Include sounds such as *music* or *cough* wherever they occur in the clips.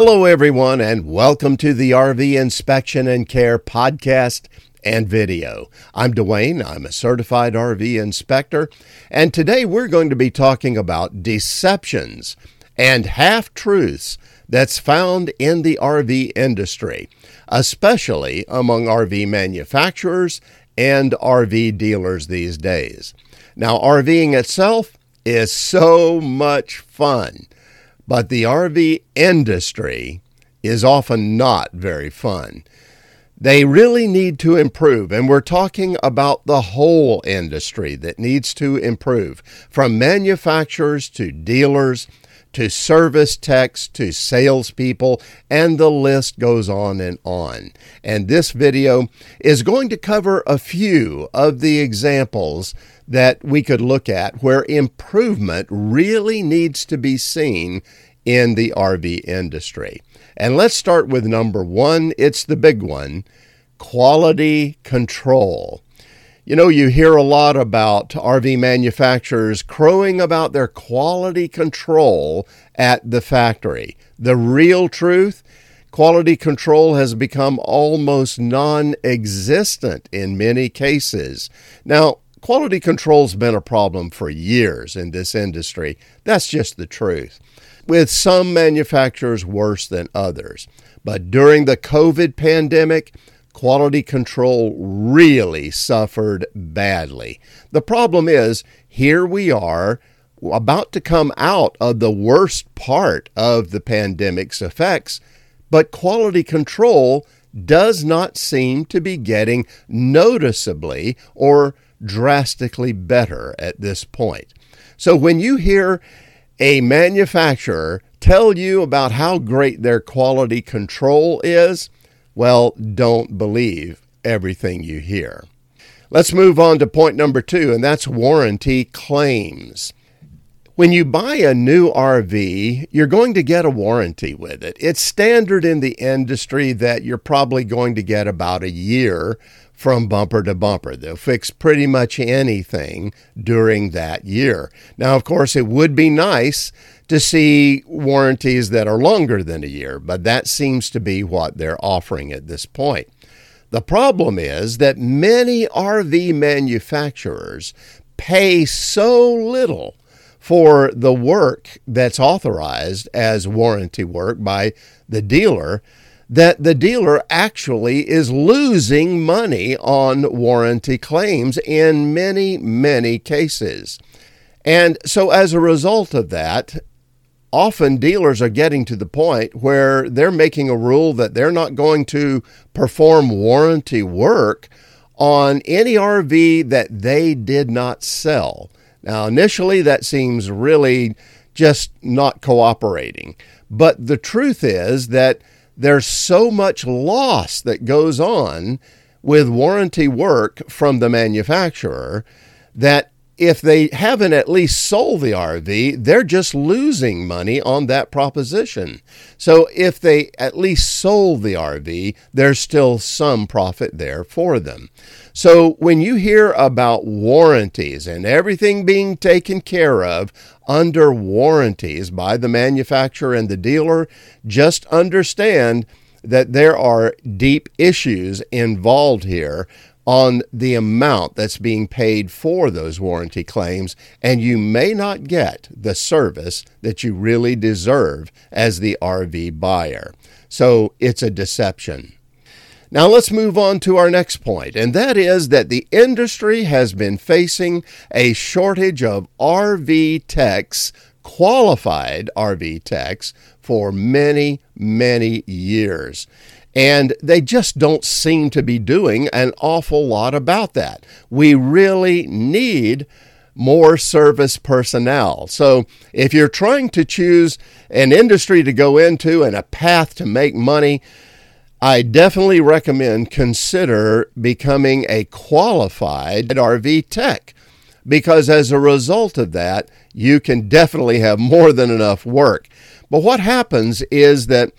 Hello, everyone, and welcome to the RV Inspection and Care podcast and video. I'm Dwayne, I'm a certified RV inspector, and today we're going to be talking about deceptions and half truths that's found in the RV industry, especially among RV manufacturers and RV dealers these days. Now, RVing itself is so much fun. But the RV industry is often not very fun. They really need to improve, and we're talking about the whole industry that needs to improve from manufacturers to dealers to service techs to salespeople, and the list goes on and on. And this video is going to cover a few of the examples that we could look at where improvement really needs to be seen in the RV industry. And let's start with number one. It's the big one quality control. You know, you hear a lot about RV manufacturers crowing about their quality control at the factory. The real truth quality control has become almost non existent in many cases. Now, Quality control's been a problem for years in this industry. That's just the truth. With some manufacturers worse than others. But during the COVID pandemic, quality control really suffered badly. The problem is, here we are about to come out of the worst part of the pandemic's effects, but quality control does not seem to be getting noticeably or drastically better at this point. So when you hear a manufacturer tell you about how great their quality control is, well, don't believe everything you hear. Let's move on to point number two, and that's warranty claims. When you buy a new RV, you're going to get a warranty with it. It's standard in the industry that you're probably going to get about a year from bumper to bumper. They'll fix pretty much anything during that year. Now, of course, it would be nice to see warranties that are longer than a year, but that seems to be what they're offering at this point. The problem is that many RV manufacturers pay so little for the work that's authorized as warranty work by the dealer that the dealer actually is losing money on warranty claims in many, many cases. And so, as a result of that, often dealers are getting to the point where they're making a rule that they're not going to perform warranty work on any RV that they did not sell. Now, initially, that seems really just not cooperating. But the truth is that there's so much loss that goes on with warranty work from the manufacturer that if they haven't at least sold the RV, they're just losing money on that proposition. So if they at least sold the RV, there's still some profit there for them. So when you hear about warranties and everything being taken care of under warranties by the manufacturer and the dealer, just understand that there are deep issues involved here on the amount that's being paid for those warranty claims, and you may not get the service that you really deserve as the RV buyer. So it's a deception. Now let's move on to our next point, and that is that the industry has been facing a shortage of RV techs, qualified RV techs, for many, many years. And they just don't seem to be doing an awful lot about that. We really need more service personnel. So, if you're trying to choose an industry to go into and a path to make money, I definitely recommend consider becoming a qualified RV tech because as a result of that, you can definitely have more than enough work. But what happens is that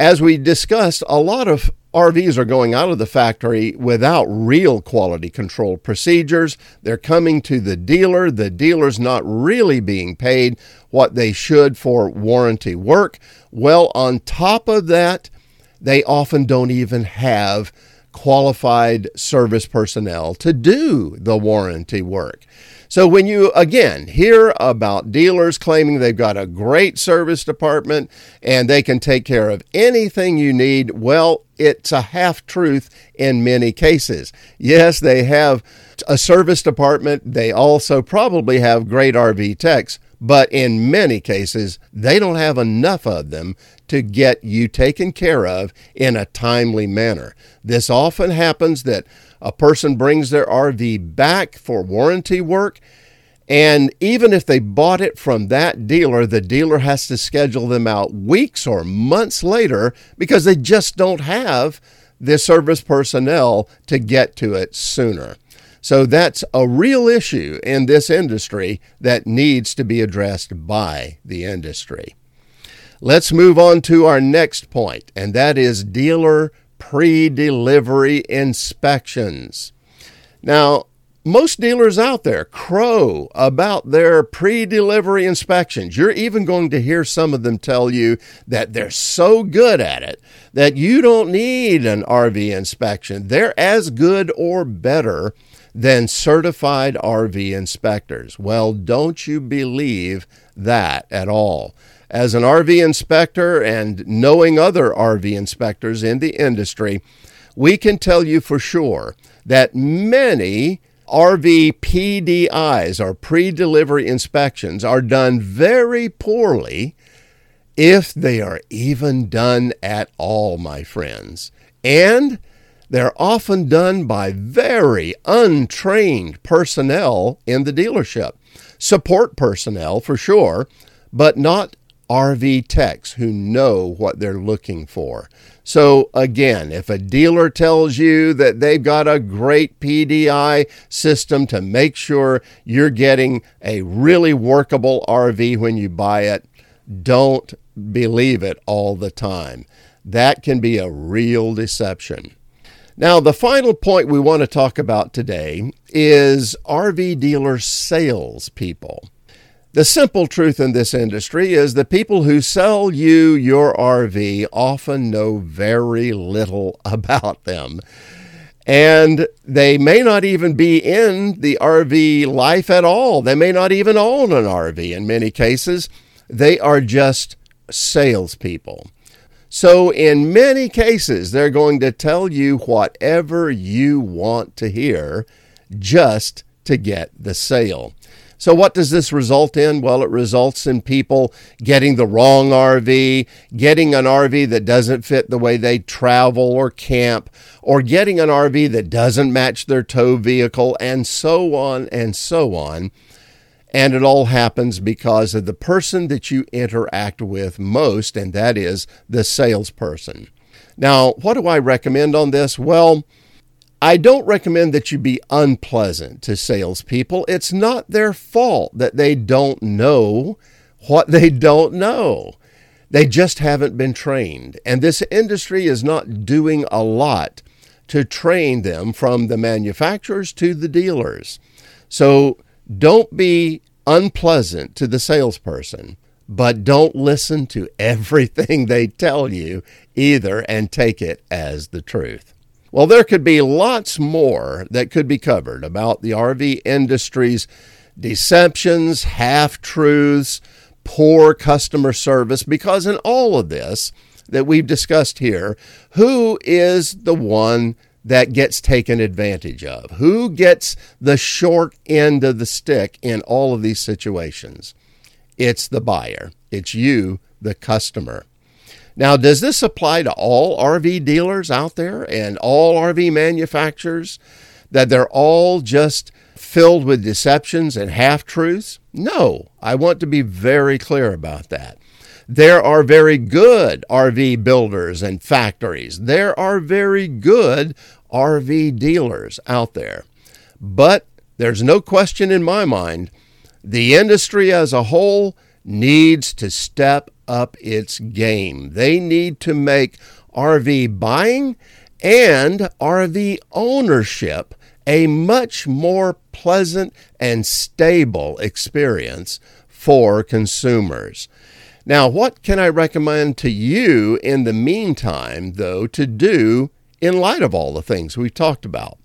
as we discussed, a lot of RVs are going out of the factory without real quality control procedures. They're coming to the dealer. The dealer's not really being paid what they should for warranty work. Well, on top of that, they often don't even have qualified service personnel to do the warranty work. So when you again hear about dealers claiming they've got a great service department and they can take care of anything you need, well, it's a half truth in many cases. Yes, they have a service department. They also probably have great RV techs, but in many cases, they don't have enough of them to get you taken care of in a timely manner. This often happens that a person brings their RV back for warranty work. And even if they bought it from that dealer, the dealer has to schedule them out weeks or months later because they just don't have the service personnel to get to it sooner. So that's a real issue in this industry that needs to be addressed by the industry. Let's move on to our next point, and that is dealer pre delivery inspections. Now, most dealers out there crow about their pre delivery inspections. You're even going to hear some of them tell you that they're so good at it that you don't need an RV inspection. They're as good or better than certified RV inspectors. Well, don't you believe that at all as an RV inspector and knowing other RV inspectors in the industry, we can tell you for sure that many RV PDIs or pre delivery inspections are done very poorly if they are even done at all, my friends. And they're often done by very untrained personnel in the dealership. Support personnel for sure, but not RV techs who know what they're looking for. So, again, if a dealer tells you that they've got a great PDI system to make sure you're getting a really workable RV when you buy it, don't believe it all the time. That can be a real deception. Now, the final point we want to talk about today is RV dealer salespeople. The simple truth in this industry is the people who sell you your RV often know very little *laughs* about them. And they may not even be in the RV life at all. They may not even own an RV in many cases. They are just salespeople. So, in many cases, they're going to tell you whatever you want to hear just to get the sale. So, what does this result in? Well, it results in people getting the wrong RV, getting an RV that doesn't fit the way they travel or camp, or getting an RV that doesn't match their tow vehicle, and so on and so on. And it all happens because of the person that you interact with most, and that is the salesperson. Now, what do I recommend on this? Well, I don't recommend that you be unpleasant to salespeople. It's not their fault that they don't know what they don't know. They just haven't been trained. And this industry is not doing a lot to train them from the manufacturers to the dealers. So don't be unpleasant to the salesperson, but don't listen to *laughs* everything they tell you either and take it as the truth. Well, there could be lots more that could be covered about the RV industry's deceptions, half truths, poor customer service, because in all of this that we've discussed here, who is the one that gets taken advantage of? Who gets the short end of the stick in all of these situations? It's the buyer, it's you, the customer. Now, does this apply to all RV dealers out there and all RV manufacturers? That they're all just filled with deceptions and half truths? No, I want to be very clear about that. There are very good RV builders and factories. There are very good RV dealers out there. But there's no question in my mind, the industry as a whole needs to step up its game. They need to make RV buying and RV ownership a much more pleasant and stable experience for consumers. Now, what can I recommend to you in the meantime, though, to do in light of all the things we've talked about?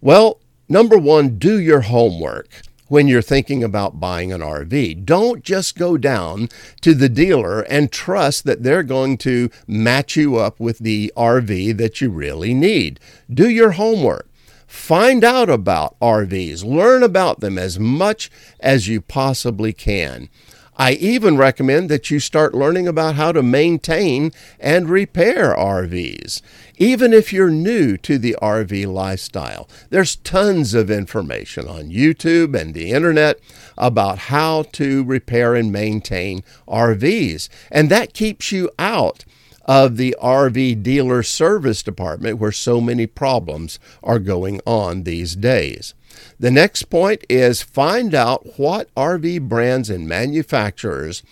Well, number one, do your homework when you're thinking about buying an RV. Don't just go down to the dealer and trust that they're going to match you up with the RV that you really need. Do your homework. Find out about RVs. Learn about them as much as you possibly can. I even recommend that you start learning about how to maintain and repair RVs. Even if you're new to the RV lifestyle, there's tons of information on YouTube and the internet about how to repair and maintain RVs. And that keeps you out of the RV dealer service department where so many problems are going on these days. The next point is find out what RV brands and manufacturers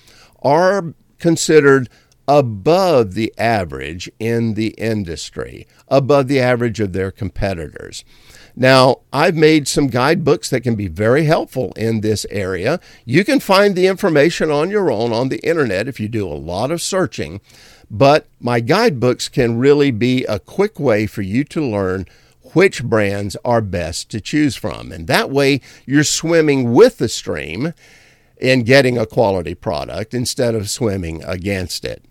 are considered above the average in the industry, above the average of their competitors. Now, I've made some guidebooks that can be very helpful in this area. You can find the information on your own on the internet if you do a lot of searching, but my guidebooks can really be a quick way for you to learn which brands are best to choose from. And that way, you're swimming with the stream in getting a quality product instead of swimming against it.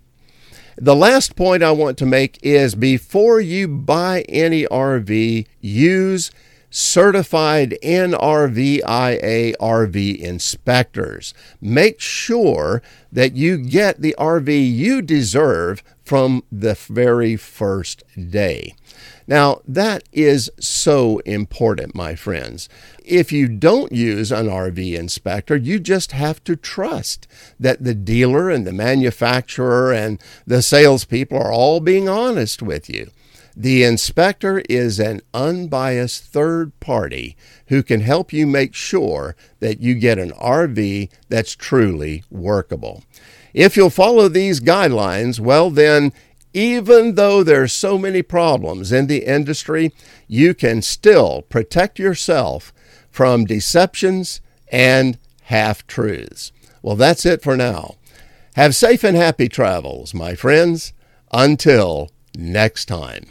The last point I want to make is before you buy any RV, use certified NRVIA RV inspectors. Make sure that you get the RV you deserve from the very first day. Now, that is so important, my friends. If you don't use an RV inspector, you just have to trust that the dealer and the manufacturer and the salespeople are all being honest with you. The inspector is an unbiased third party who can help you make sure that you get an RV that's truly workable. If you'll follow these guidelines, well, then even though there's so many problems in the industry, you can still protect yourself from deceptions and half truths. Well, that's it for now. Have safe and happy travels, my friends. Until next time.